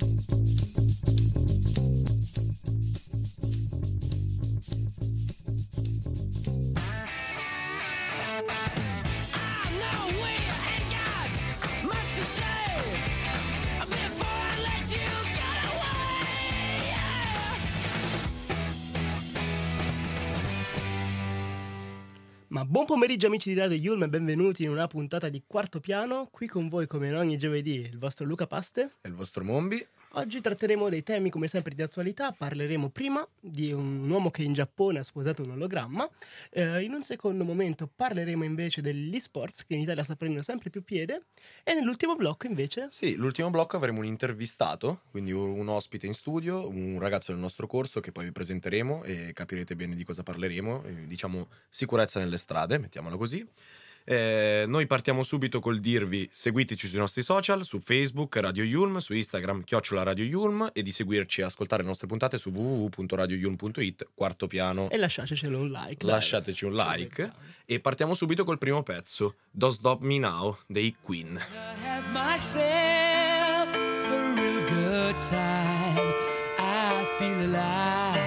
thank you buon pomeriggio amici di Radio Yulm e benvenuti in una puntata di Quarto Piano. Qui con voi come ogni giovedì il vostro Luca Paste. E il vostro Mombi. Oggi tratteremo dei temi come sempre di attualità, parleremo prima di un uomo che in Giappone ha sposato un ologramma, eh, in un secondo momento parleremo invece degli sports che in Italia sta prendendo sempre più piede. E nell'ultimo blocco invece... Sì, l'ultimo blocco avremo un intervistato, quindi un ospite in studio, un ragazzo del nostro corso che poi vi presenteremo e capirete bene di cosa parleremo, eh, diciamo sicurezza nelle strade, mettiamola così. Eh, noi partiamo subito col dirvi seguiteci sui nostri social, su Facebook Radio Yulm, su Instagram chiocciola Radio Yulm e di seguirci e ascoltare le nostre puntate su www.radioyulm.it quarto piano. E lasciatecelo un like. Lasciateci un like e partiamo subito col primo pezzo, Don't Stop Me Now dei Queen. have myself a real good time. I feel alive.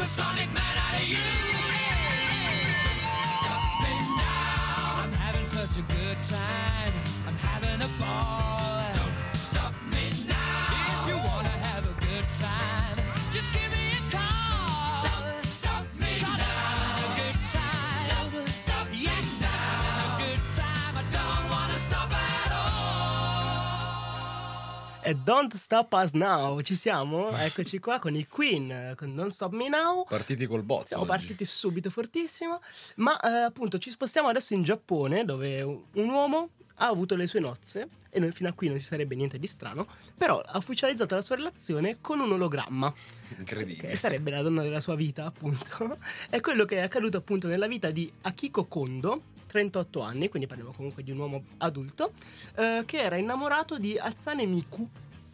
supersonic E Don't Stop Us Now, ci siamo? Eccoci qua con i Queen, con Don't Stop Me Now. Partiti col botto. Siamo oggi. partiti subito fortissimo, ma eh, appunto ci spostiamo adesso in Giappone dove un un uomo ha avuto le sue nozze e noi fino a qui non ci sarebbe niente di strano, però ha ufficializzato la sua relazione con un ologramma, Incredibile. che sarebbe la donna della sua vita appunto. È quello che è accaduto appunto nella vita di Akiko Kondo, 38 anni, quindi parliamo comunque di un uomo adulto, eh, che era innamorato di Atsane Miku.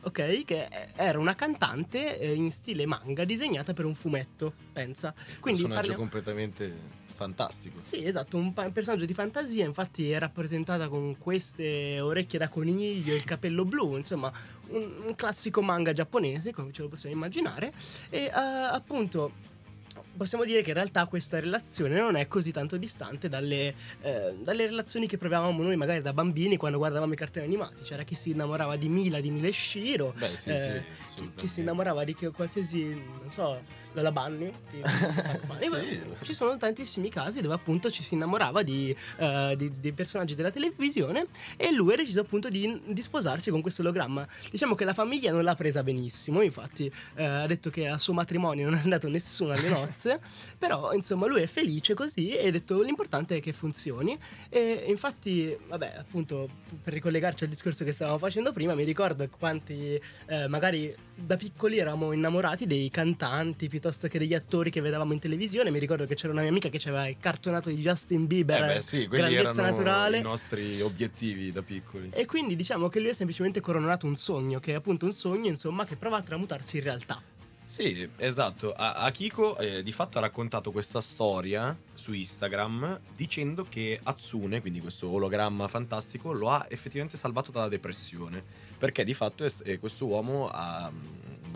Ok, che era una cantante eh, in stile manga disegnata per un fumetto, pensa. Quindi Personaggio parliamo... completamente fantastico. Sì, esatto, un, pa- un personaggio di fantasia, infatti è rappresentata con queste orecchie da coniglio e il capello blu, insomma, un, un classico manga giapponese, come ce lo possiamo immaginare, e eh, appunto possiamo dire che in realtà questa relazione non è così tanto distante dalle, eh, dalle relazioni che provavamo noi magari da bambini quando guardavamo i cartoni animati, c'era chi si innamorava di Mila, di Mila e Shiro, Beh, sì, eh, sì, chi, si innamorava di qualsiasi, non so, Lola Bunny. di- Sì. Ci sono tantissimi casi dove appunto ci si innamorava di, eh, di- dei personaggi della televisione e lui ha deciso appunto di, di sposarsi con questo ologramma. Diciamo che la famiglia non l'ha presa benissimo, infatti eh, ha detto che al suo matrimonio non è andato nessuno alle nozze, però insomma lui è felice così e ha detto l'importante è che funzioni e infatti vabbè appunto per ricollegarci al discorso che stavamo facendo prima mi ricordo quanti eh, magari da piccoli eravamo innamorati dei cantanti piuttosto che degli attori che vedevamo in televisione. Mi ricordo che c'era una mia amica che aveva il cartonato di Justin Bieber Eh beh, sì, grandezza naturale. i nostri obiettivi da piccoli. e quindi diciamo che lui ha semplicemente coronato un sogno che è appunto un sogno insomma che prova a tramutarsi in realtà Sì, esatto. A- Akiko eh, di fatto ha raccontato questa storia su Instagram dicendo che Atsune, quindi questo ologramma fantastico, lo ha effettivamente salvato dalla depressione. Perché di fatto è- eh, questo uomo ha,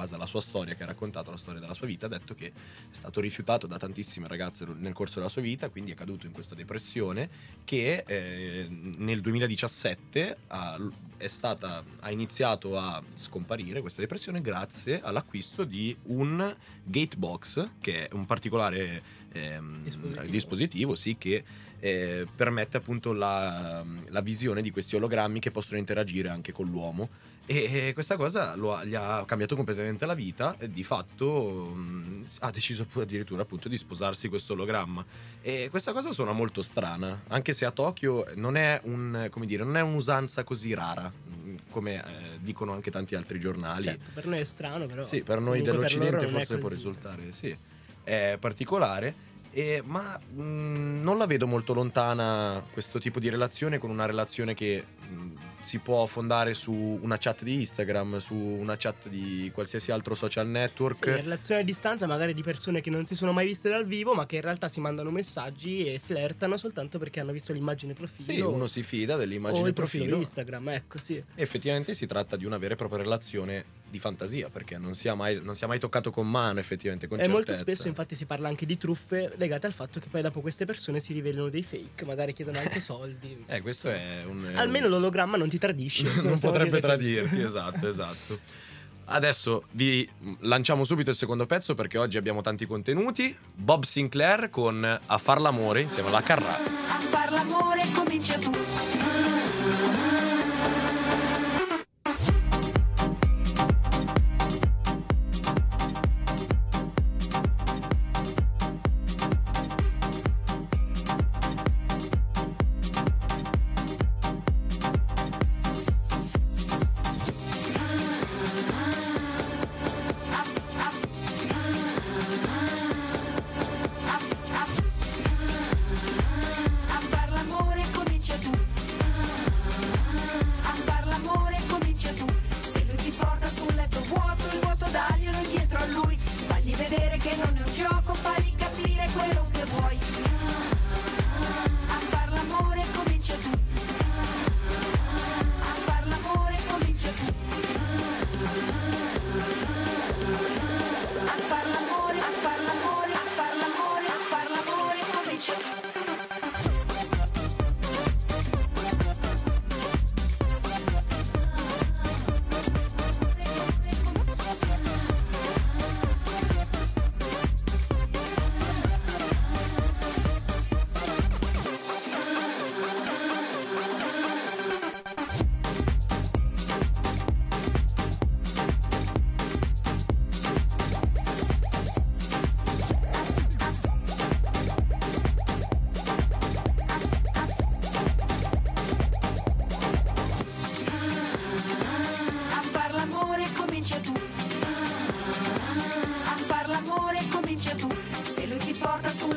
base alla sua storia, che ha raccontato la storia della sua vita, ha detto che è stato rifiutato da tantissime ragazze nel corso della sua vita, quindi è caduto in questa depressione che eh, nel 2017 ha, è stata, ha iniziato a scomparire questa depressione grazie all'acquisto di un gatebox, che è un particolare ehm, Dispositivo. dispositivo, sì, che eh, permette appunto la, la visione di questi ologrammi che possono interagire anche con l'uomo. E questa cosa lo ha- gli ha cambiato completamente la vita e di fatto mh, ha deciso addirittura appunto di sposarsi questo ologramma. E questa cosa suona molto strana, anche se a Tokyo non è, un, come dire, non è un'usanza così rara, mh, come eh, dicono anche tanti altri giornali. certo per noi è strano però Sì, per noi per dell'Occidente è forse può risultare, sì, è particolare. e- ma mh, non la vedo molto lontana questo tipo di relazione con una relazione che mh, si può fondare su una chat di Instagram, su una chat di qualsiasi altro social network. Sì, relazione a distanza magari di persone che non si sono mai viste dal vivo ma che in realtà si mandano messaggi e flirtano soltanto perché hanno visto l'immagine profilo Sì, uno si fida o dell'immagine il profilo profilo. di Instagram ecco sì Effettivamente si tratta di una vera e propria relazione di fantasia, perché non si, è mai, non si è mai toccato con mano, effettivamente, con e molto certezza. spesso infatti si parla anche di truffe legate al fatto che poi dopo queste persone si rivelano dei fake magari chiedono anche soldi Eh, questo è un... almeno l'ologramma non ti tradisce non potrebbe tradirti, esatto, esatto. Adesso vi lanciamo subito il secondo pezzo perché oggi abbiamo tanti contenuti. Bob Sinclair con A far l'amore insieme alla Carrà. A far l'amore vedere che non è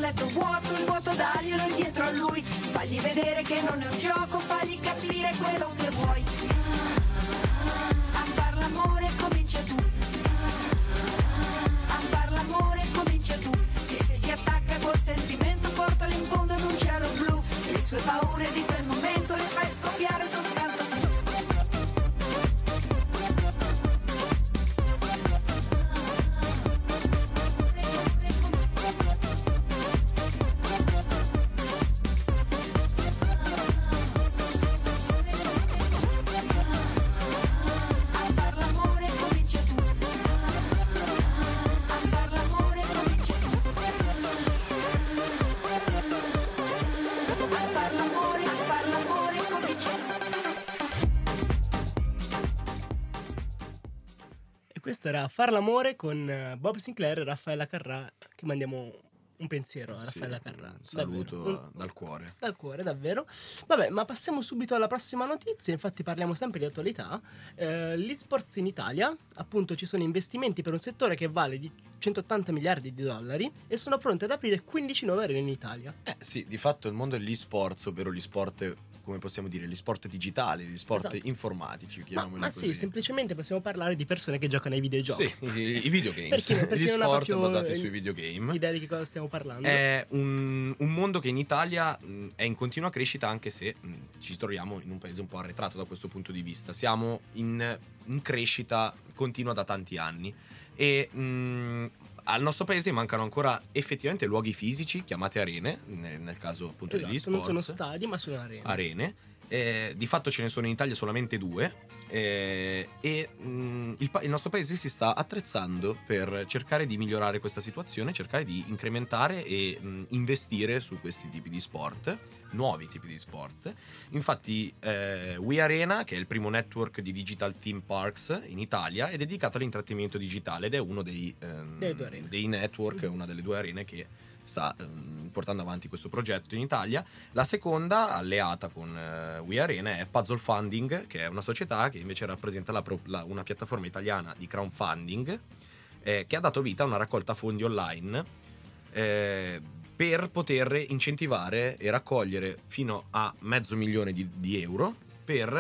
letto vuoto, il vuoto daglielo indietro a lui, fagli vedere che non è un gioco, fagli capire quello che vuoi. A far l'amore comincia tu, a far l'amore comincia tu, e se si attacca col sentimento portalo in fondo ad un cielo blu, le sue paure di quel momento. Questo era Far l'amore con eh, Bob Sinclair e Raffaella Carrà, che mandiamo un pensiero a Sì, Raffaella Carrà. un saluto davvero. dal cuore. Dal cuore, davvero. Vabbè, ma passiamo subito alla prossima notizia. Infatti, parliamo sempre di attualità. Eh, L'esports in Italia, appunto, ci sono investimenti per un settore che vale di 180 miliardi di dollari e sono pronti ad aprire 15 nuove arene in Italia. Eh sì, di fatto il mondo dell'e-sports, ovvero gli sport, come possiamo dire, gli sport digitali, gli sport Esatto. informatici, Ma, chiamiamoli ma così. sì, semplicemente possiamo parlare di persone che giocano ai videogiochi. Sì, i, i videogames, Per chi- per chi gli sport basati sui videogame. Idea di che cosa stiamo parlando? È un, un mondo che in Italia mh, è in continua crescita anche se mh, ci troviamo in un paese un po' arretrato da questo punto di vista. Siamo in, in crescita continua da tanti anni e mh, al nostro paese mancano ancora effettivamente luoghi fisici chiamate arene, nel, nel caso appunto degli esatto, non sono stadi, ma sono arene. arene. Eh, di fatto ce ne sono in Italia solamente due. eh, e mh, il, pa- il nostro paese si sta attrezzando per cercare di migliorare questa situazione, cercare di incrementare e mh, investire su questi tipi di sport, nuovi tipi di sport. Infatti, eh, We Arena, che è il primo network di digital theme parks in Italia, è dedicato all'intrattenimento digitale ed è uno dei, ehm, dei network, una delle due arene che sta ehm, portando avanti questo progetto in Italia. La seconda, alleata con eh, We Arena, è Puzzle Funding, che è una società che invece rappresenta la pro- la- una piattaforma italiana di crowdfunding eh, che ha dato vita a una raccolta fondi online eh, per poter incentivare e raccogliere fino a mezzo milione di, di euro per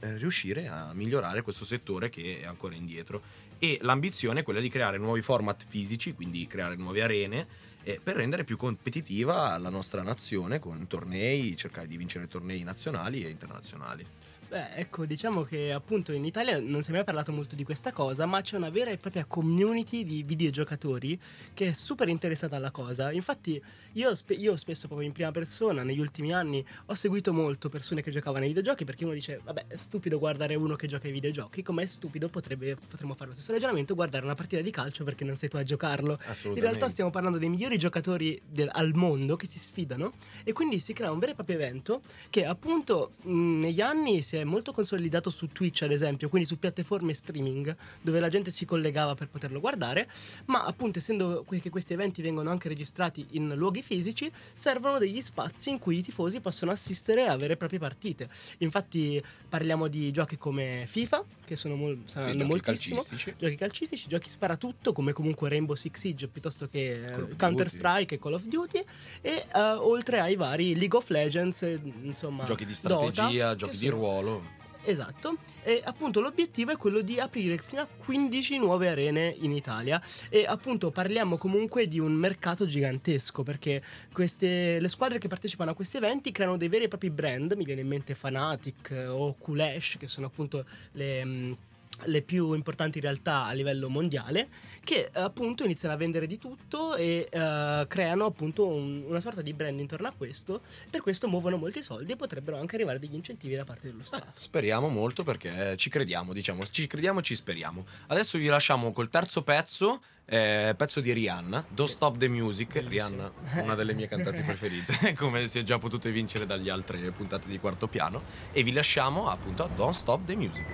eh, riuscire a migliorare questo settore che è ancora indietro. E l'ambizione è quella di creare nuovi format fisici, quindi creare nuove arene eh, per rendere più competitiva la nostra nazione con tornei, cercare di vincere tornei nazionali e internazionali. Beh, ecco, diciamo che appunto in Italia non si è mai parlato molto di questa cosa, ma c'è una vera e propria community di videogiocatori che è super interessata alla cosa. Infatti, io, spe- io spesso proprio in prima persona, negli ultimi anni, ho seguito molto persone che giocavano ai videogiochi perché uno dice, vabbè, è stupido guardare uno che gioca ai videogiochi, com'è stupido potrebbe, potremmo fare lo stesso ragionamento, guardare una partita di calcio perché non sei tu a giocarlo. In Assolutamente. realtà stiamo parlando dei migliori giocatori del- al mondo che si sfidano e quindi si crea un vero e proprio evento che appunto mh, negli anni si è molto consolidato su Twitch ad esempio, quindi su piattaforme streaming dove la gente si collegava per poterlo guardare, ma appunto essendo che questi eventi vengono anche registrati in luoghi fisici, servono degli spazi in cui i tifosi possono assistere a vere e proprie partite. Infatti parliamo di giochi come FIFA, che sono mol- Sì, saranno giochi moltissimo, calcistici. giochi calcistici, giochi sparatutto come comunque Rainbow Six Siege piuttosto che of Counter. Strike e Call of Duty e eh, oltre ai vari League of Legends, eh, insomma, Giochi di Dota, strategia, che giochi di sono- ruolo. Esatto, e appunto l'obiettivo è quello di aprire fino a 15 nuove arene in Italia. E appunto parliamo comunque di un mercato gigantesco perché queste, le squadre che partecipano a questi eventi creano dei veri e propri brand, mi viene in mente Fnatic eh, o Kulash che sono appunto le... le più importanti realtà a livello mondiale che eh, appunto iniziano a vendere di tutto e eh, creano appunto un- una sorta di brand intorno a questo per questo muovono molti soldi e potrebbero anche arrivare degli incentivi da parte dello Stato Speriamo molto perché ci crediamo, diciamo, ci crediamo e ci speriamo. Adesso vi lasciamo col terzo pezzo, eh, pezzo di Rihanna, Don't Stop the Music. Bellissimo. Rihanna, una delle mie cantanti preferite, come si è già potuto evincere dagli altre puntate di quarto piano. E vi lasciamo appunto a Don't Stop the Music.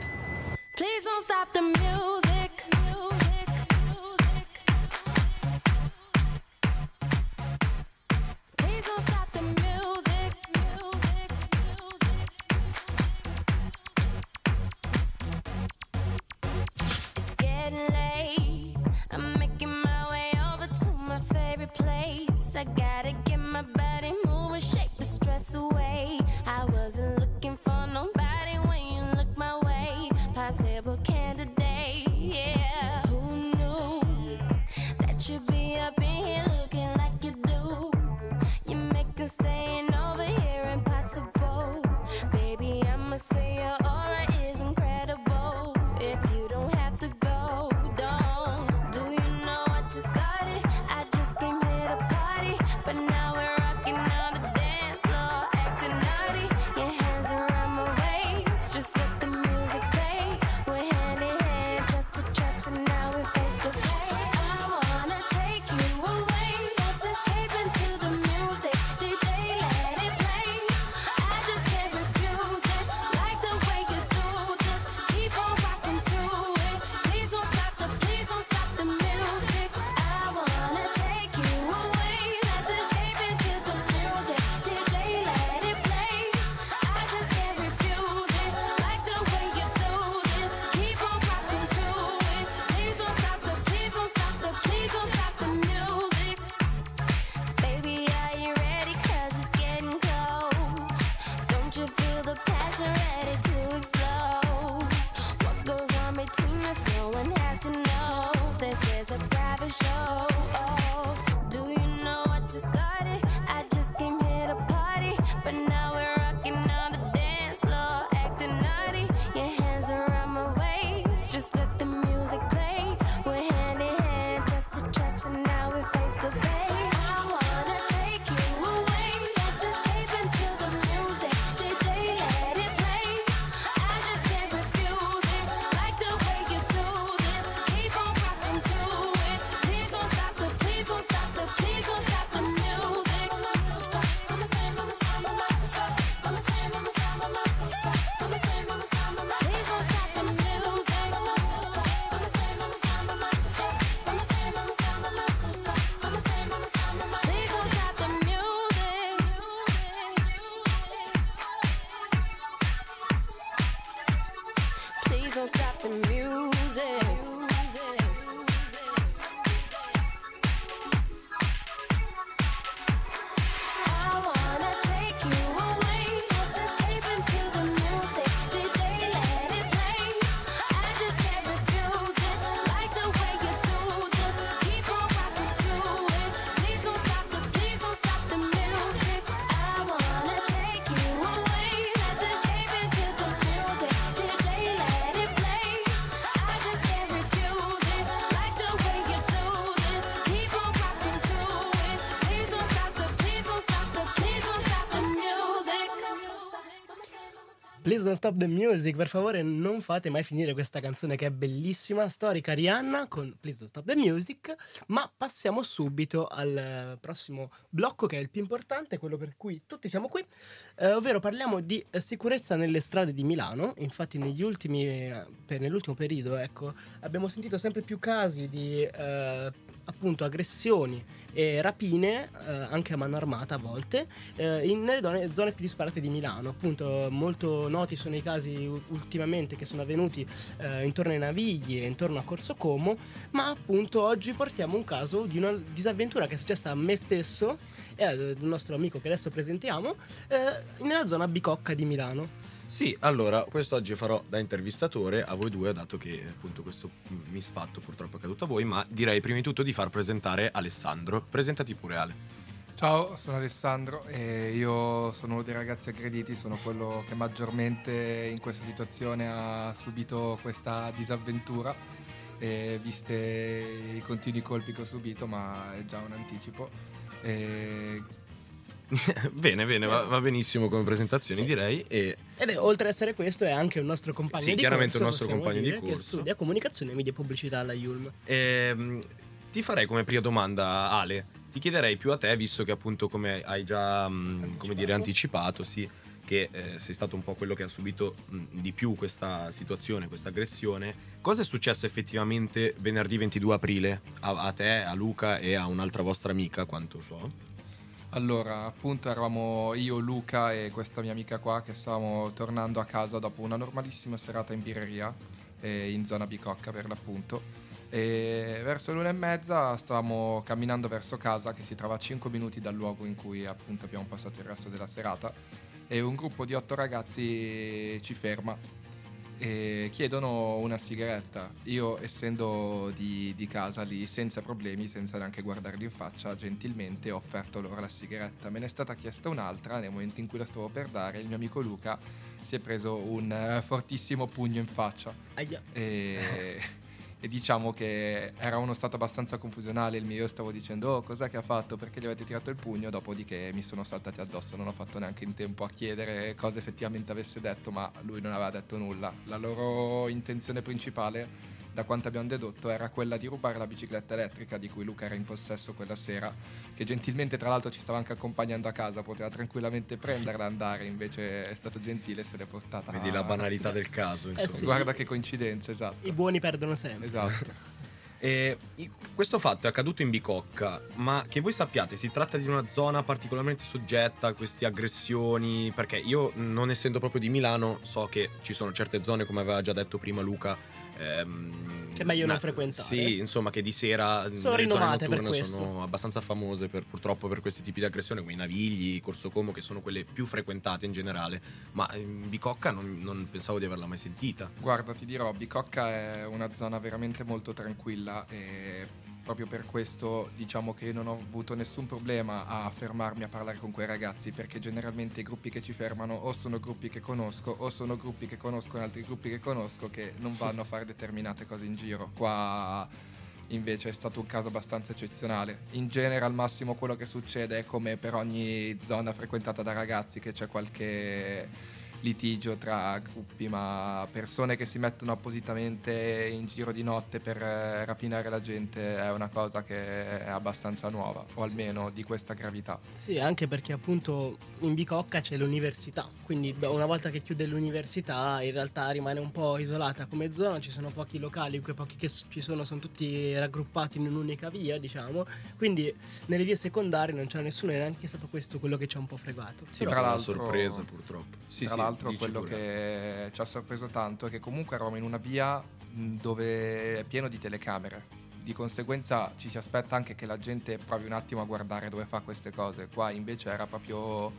Please don't stop the music. Music, Please don't stop the music, per favore non fate mai finire questa canzone che è bellissima, storica Rihanna con Please don't stop the music, ma passiamo subito al eh, prossimo blocco che è il più importante, quello per cui tutti siamo qui, eh, ovvero parliamo di sicurezza nelle strade di Milano, infatti negli ultimi, eh, per- nell'ultimo periodo ecco, abbiamo sentito sempre più casi di eh, appunto aggressioni e rapine, eh, anche a mano armata a volte, eh, in- nelle zone, zone più disparate di Milano. Appunto, molto noti sono i casi ultimamente che sono avvenuti eh, intorno ai Navigli e intorno a Corso Como, ma appunto oggi portiamo un caso di una disavventura che è successa a me stesso e al nostro amico che adesso presentiamo eh, nella zona Bicocca di Milano. Sì, allora, quest'oggi farò da intervistatore a voi due, dato che appunto questo misfatto purtroppo è accaduto a voi, ma direi prima di tutto di far presentare Alessandro. Presentati pure Ale. Ciao, sono Alessandro e io sono uno dei ragazzi aggrediti, sono quello che maggiormente in questa situazione ha subito questa disavventura, e viste i continui colpi che ho subito, ma è già un anticipo. E bene, bene, va, va benissimo come presentazioni Sì. direi. E Ed è, oltre ad essere questo, è anche un nostro compagno Sì, di chiaramente corso. un nostro compagno di dire, Che corso. studia comunicazione e media pubblicità alla Yulm. Ehm, ti farei come prima domanda, Ale. Ti chiederei più a te, visto che appunto come hai già mh, come dire, anticipato, sì, che eh, sei stato un po' quello che ha subito mh, di più questa situazione, questa aggressione. Cosa è successo effettivamente venerdì 22 aprile a, a te, a Luca e a un'altra vostra amica, quanto so? Allora, appunto eravamo io, Luca e questa mia amica qua che stavamo tornando a casa dopo una normalissima serata in birreria, eh, in zona Bicocca per l'appunto. E verso l'una e mezza stavamo camminando verso casa che si trova a 5 minuti dal luogo in cui appunto abbiamo passato il resto della serata e un gruppo di otto ragazzi ci ferma e chiedono una sigaretta. Io, essendo di, di casa lì, senza problemi, senza neanche guardarli in faccia, gentilmente ho offerto loro la sigaretta. Me ne è stata chiesta un'altra. Nel momento in cui la stavo per dare, il mio amico Luca si è preso un eh, fortissimo pugno in faccia. Aia. E, e diciamo che era uno stato abbastanza confusionale il mio. Io stavo dicendo, oh, cos'è che ha fatto? Perché gli avete tirato il pugno? Dopodiché mi sono saltati addosso. Non ho fatto neanche in tempo a chiedere cosa effettivamente avesse detto, ma lui non aveva detto nulla. La loro intenzione principale, da quanto abbiamo dedotto, era quella di rubare la bicicletta elettrica di cui Luca era in possesso quella sera, che gentilmente tra l'altro ci stava anche accompagnando a casa, poteva tranquillamente prenderla e andare, invece è stato gentile e se l'è portata. Vedi la banalità del caso, insomma. Eh sì. Guarda che coincidenza, esatto. I buoni perdono sempre. Esatto. E i- questo fatto è accaduto in Bicocca, ma che voi sappiate, si tratta di una zona particolarmente soggetta a queste aggressioni? Perché io, non essendo proprio di Milano, so che ci sono certe zone, come aveva già detto prima Luca. Ehm, Che è meglio non na- frequentare. Sì, insomma, che di sera Sono nelle zone notturne sono abbastanza famose per- purtroppo per questi tipi di aggressioni, come i Navigli, Corso Como, che sono quelle più frequentate in generale. Ma in Bicocca non, non pensavo di averla mai sentita. Guarda, ti dirò, Bicocca è una zona veramente molto tranquilla e proprio per questo diciamo che non ho avuto nessun problema a fermarmi a parlare con quei ragazzi perché generalmente i gruppi che ci fermano o sono gruppi che conosco o sono gruppi che conoscono altri gruppi che conosco che non vanno a fare determinate cose in giro. Qua invece è stato un caso abbastanza eccezionale. In genere al massimo quello che succede è come per ogni zona frequentata da ragazzi che c'è qualche litigio tra gruppi, ma persone che si mettono appositamente in giro di notte per eh, rapinare la gente è una cosa che è abbastanza nuova, o almeno di questa gravità. Sì, anche perché appunto in Bicocca c'è l'università, quindi da- una volta che chiude l'università in realtà rimane un po' isolata come zona, ci sono pochi locali, quei pochi che ci sono sono tutti raggruppati in un'unica via, diciamo, quindi nelle vie secondarie non c'era nessuno e neanche stato questo quello che ci ha un po' fregato. Sì, Tra ma una l'altro- sorpresa purtroppo. Sì, Tra sì, l'altro dici quello pure. che ci ha sorpreso tanto è che comunque eravamo in una via dove è pieno di telecamere. Di conseguenza ci si aspetta anche che la gente provi un attimo a guardare dove fa queste cose. Qua invece era proprio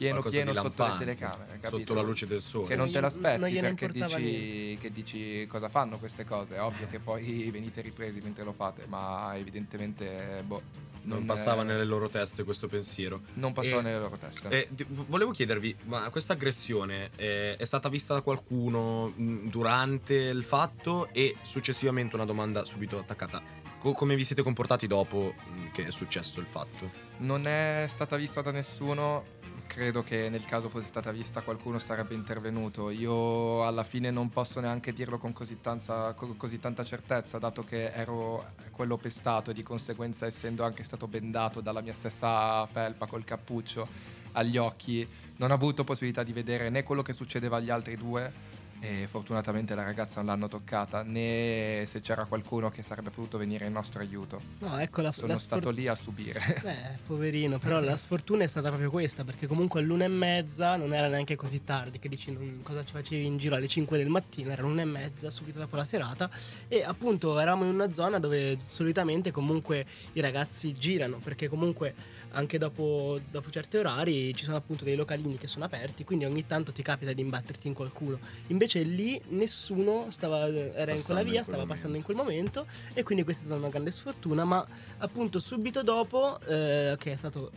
pieno Qualcosa pieno sotto le telecamere. capito? Sotto la luce del sole. Che non te Non l'aspetti gliene perché dici, che dici cosa fanno queste cose. È ovvio che poi venite ripresi mentre lo fate, ma evidentemente boh, Non passava eh, nelle loro teste questo pensiero. non passava E- nelle loro teste. Eh, ti- volevo chiedervi, ma questa aggressione eh, è stata vista da qualcuno mh, durante il fatto e successivamente una domanda subito attaccata. Co- come vi siete comportati dopo mh, che è successo il fatto? Non è stata vista da nessuno. Credo che nel caso fosse stata vista qualcuno sarebbe intervenuto. Io alla fine non posso neanche dirlo con così, tanta, con così tanta certezza, dato che ero quello pestato e di conseguenza essendo anche stato bendato dalla mia stessa felpa col cappuccio agli occhi, non ho avuto possibilità di vedere né quello che succedeva agli altri due e fortunatamente la ragazza non l'hanno toccata, né se c'era qualcuno che sarebbe potuto venire in nostro aiuto. No, ecco la, Sono la stato sfor- lì a subire. Eh, poverino, però la sfortuna è stata proprio questa, perché comunque all'una e mezza non era neanche così tardi, che dici non- cosa ci facevi in giro alle 5 del mattino, era l'una e mezza, subito dopo la serata, e appunto eravamo in una zona dove solitamente comunque i ragazzi girano, perché comunque anche dopo, dopo certi orari ci sono appunto dei localini che sono aperti, quindi ogni tanto ti capita di imbatterti in qualcuno. Invece lì nessuno stava, era in quella via, stava momento. passando in quel momento e quindi questa è stata una grande sfortuna, ma appunto subito dopo, eh, che è stato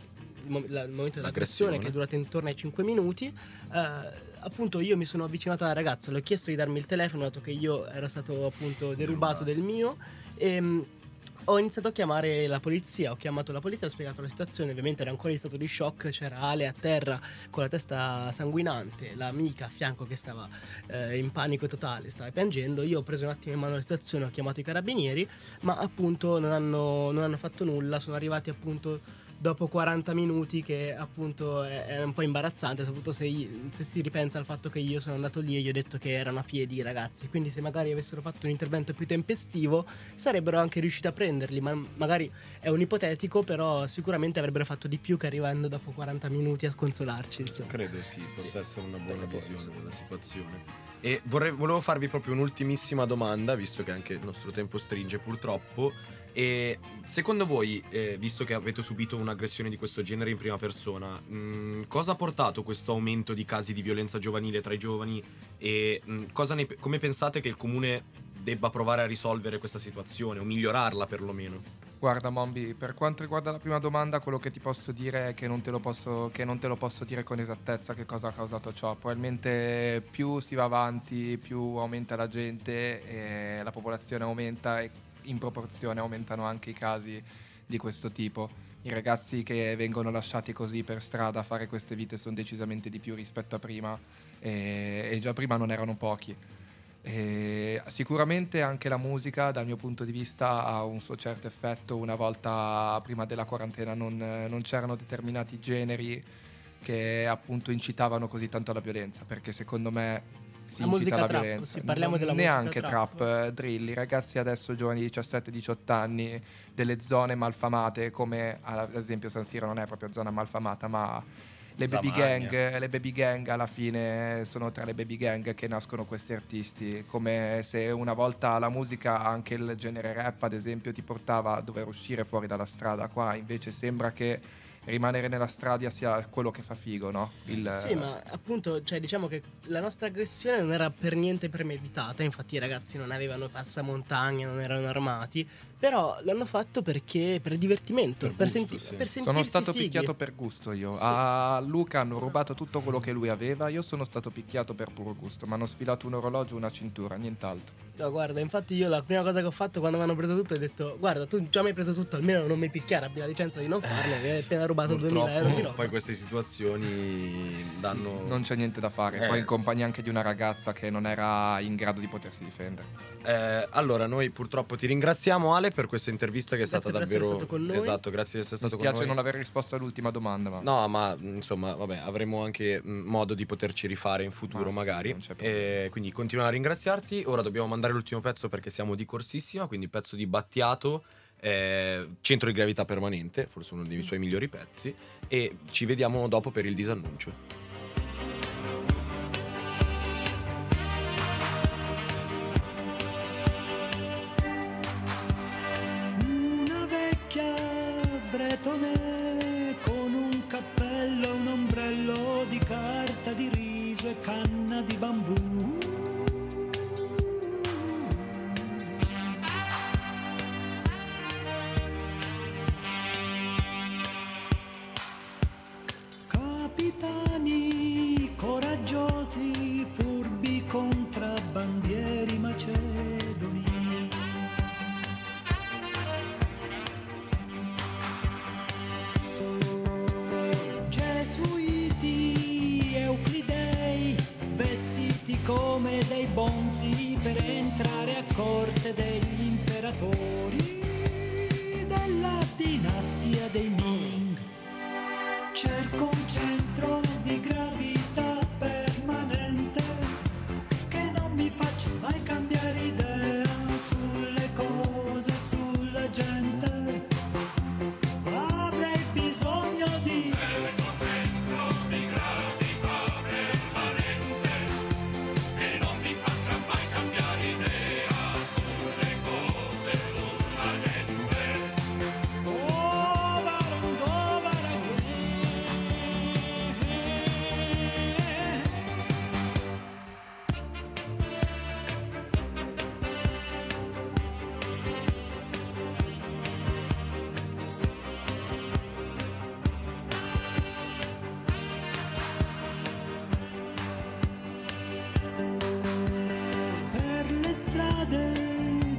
il, mo- la- il momento dell'aggressione, L'aggressione. che è durato intorno ai 5 minuti, eh, appunto io mi sono avvicinato alla ragazza, le ho chiesto di darmi il telefono, dato che io ero stato appunto derubato Derubato. del mio, e mh, ho iniziato a chiamare la polizia, ho chiamato la polizia, ho spiegato la situazione, ovviamente era ancora in stato di shock, c'era Ale a terra con la testa sanguinante, l'amica a fianco che stava eh, in panico totale, stava piangendo, io ho preso un attimo in mano la situazione, ho chiamato i carabinieri, ma appunto non hanno, non hanno fatto nulla, sono arrivati appunto dopo 40 minuti che appunto è, è un po' imbarazzante, soprattutto se, se si ripensa al fatto che io sono andato lì e gli ho detto che erano a piedi i ragazzi, quindi se magari avessero fatto un intervento più tempestivo sarebbero anche riusciti a prenderli, ma magari è un ipotetico, però sicuramente avrebbero fatto di più che arrivando dopo 40 minuti a consolarci, insomma. Credo sì, possa Sì. essere una buona Può visione della situazione. E vorrei- volevo farvi proprio un'ultimissima domanda, visto che anche il nostro tempo stringe purtroppo. E secondo voi, eh, visto che avete subito un'aggressione di questo genere in prima persona, mh, cosa ha portato questo aumento di casi di violenza giovanile tra i giovani e mh, cosa ne- come pensate che il comune debba provare a risolvere questa situazione o migliorarla perlomeno? Guarda Mombi, per quanto riguarda la prima domanda, quello che ti posso dire è che non te lo posso, te lo posso dire con esattezza che cosa ha causato ciò. Probabilmente più si va avanti, più aumenta la gente, e la popolazione aumenta e in proporzione aumentano anche i casi di questo tipo. I ragazzi che vengono lasciati così per strada a fare queste vite sono decisamente di più rispetto a prima e, e già prima non erano pochi. E sicuramente anche la musica, dal mio punto di vista, ha un suo certo effetto. Una volta prima della quarantena non, non c'erano determinati generi che appunto incitavano così tanto alla violenza, perché secondo me si La incita musica alla trap, violenza. sì, parliamo Non- della musica neanche trap. trap, eh, drill. I ragazzi adesso giovani di 17-18 anni delle zone malfamate, come ad esempio San Siro non è proprio zona malfamata, ma le baby, gang, le baby gang alla fine sono tra le baby gang che nascono questi artisti, come se una volta la musica, anche il genere rap ad esempio, ti portava a dover uscire fuori dalla strada, qua invece sembra che rimanere nella strada sia quello che fa figo, no? Il, Sì, ma appunto, cioè, diciamo che la nostra aggressione non era per niente premeditata, infatti i ragazzi non avevano passamontagna, non erano armati, Però l'hanno fatto perché per divertimento, Per per, gusto, senti- sì. per Sono stato fighi. picchiato per gusto io. Sì. A Luca hanno rubato tutto quello che lui aveva. Io sono stato picchiato per puro gusto. Mi hanno sfilato un orologio, una cintura, nient'altro. No, guarda, infatti io la prima cosa che ho fatto quando mi hanno preso tutto ho detto guarda, tu già mi hai preso tutto, almeno non mi picchiare, abbi la licenza di non farlo, mi hai appena rubato 2000 euro di roba. poi queste situazioni danno... Non c'è niente da fare. Eh. Poi in compagnia anche di una ragazza che non era in grado di potersi difendere. Eh, allora, noi purtroppo ti ringraziamo Ale per questa intervista che è Grazie stata davvero... con. Esatto, grazie di essere Mi stato con spiace noi. non aver risposto all'ultima domanda, ma No, ma insomma, vabbè, avremo anche mh, modo di poterci rifare in futuro, Ma sì, magari. E quindi continuiamo a ringraziarti. Ora dobbiamo mandare l'ultimo pezzo perché siamo di corsissima, quindi pezzo di Battiato, eh, centro di gravità permanente, forse uno dei suoi migliori pezzi. E ci vediamo dopo per il disannuncio. Riso e canna di bambù. Corte degli imperatori della dinastia dei Ming. Cerco un centro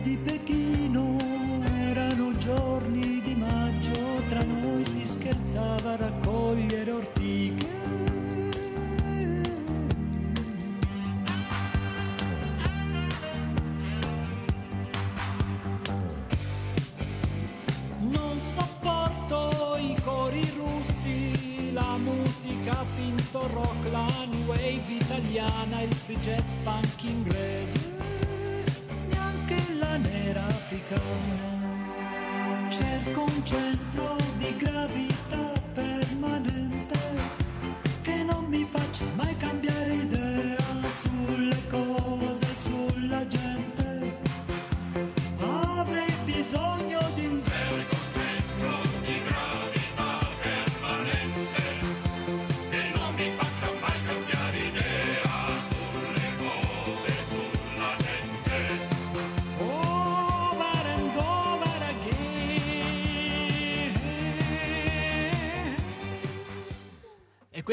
di Pechino erano giorni di maggio, tra noi si scherzava a raccogliere ortiche. Non sopporto i cori russi, la musica finto rock, la new wave italiana, il free jazz punk inglese, Cerco un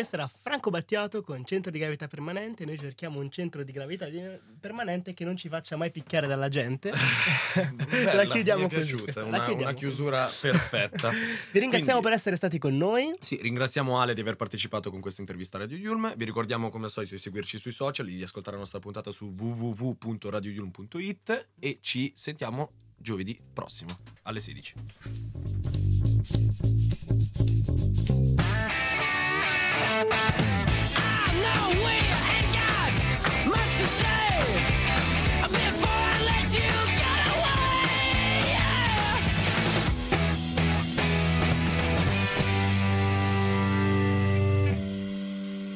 questo era Franco Battiato con centro di gravità permanente. Noi cerchiamo un centro di gravità permanente che non ci faccia mai picchiare dalla gente. Bella, la chiudiamo mi è piaciuta, una, chiudiamo una chiusura perfetta. Vi ringraziamo Quindi- per essere stati con noi. Sì, ringraziamo Ale di aver partecipato con questa intervista a Radio Yulm. Vi ricordiamo come al solito di seguirci sui social, di ascoltare la nostra puntata su www.radioyulm.it e ci sentiamo giovedì prossimo alle 16. Thank you.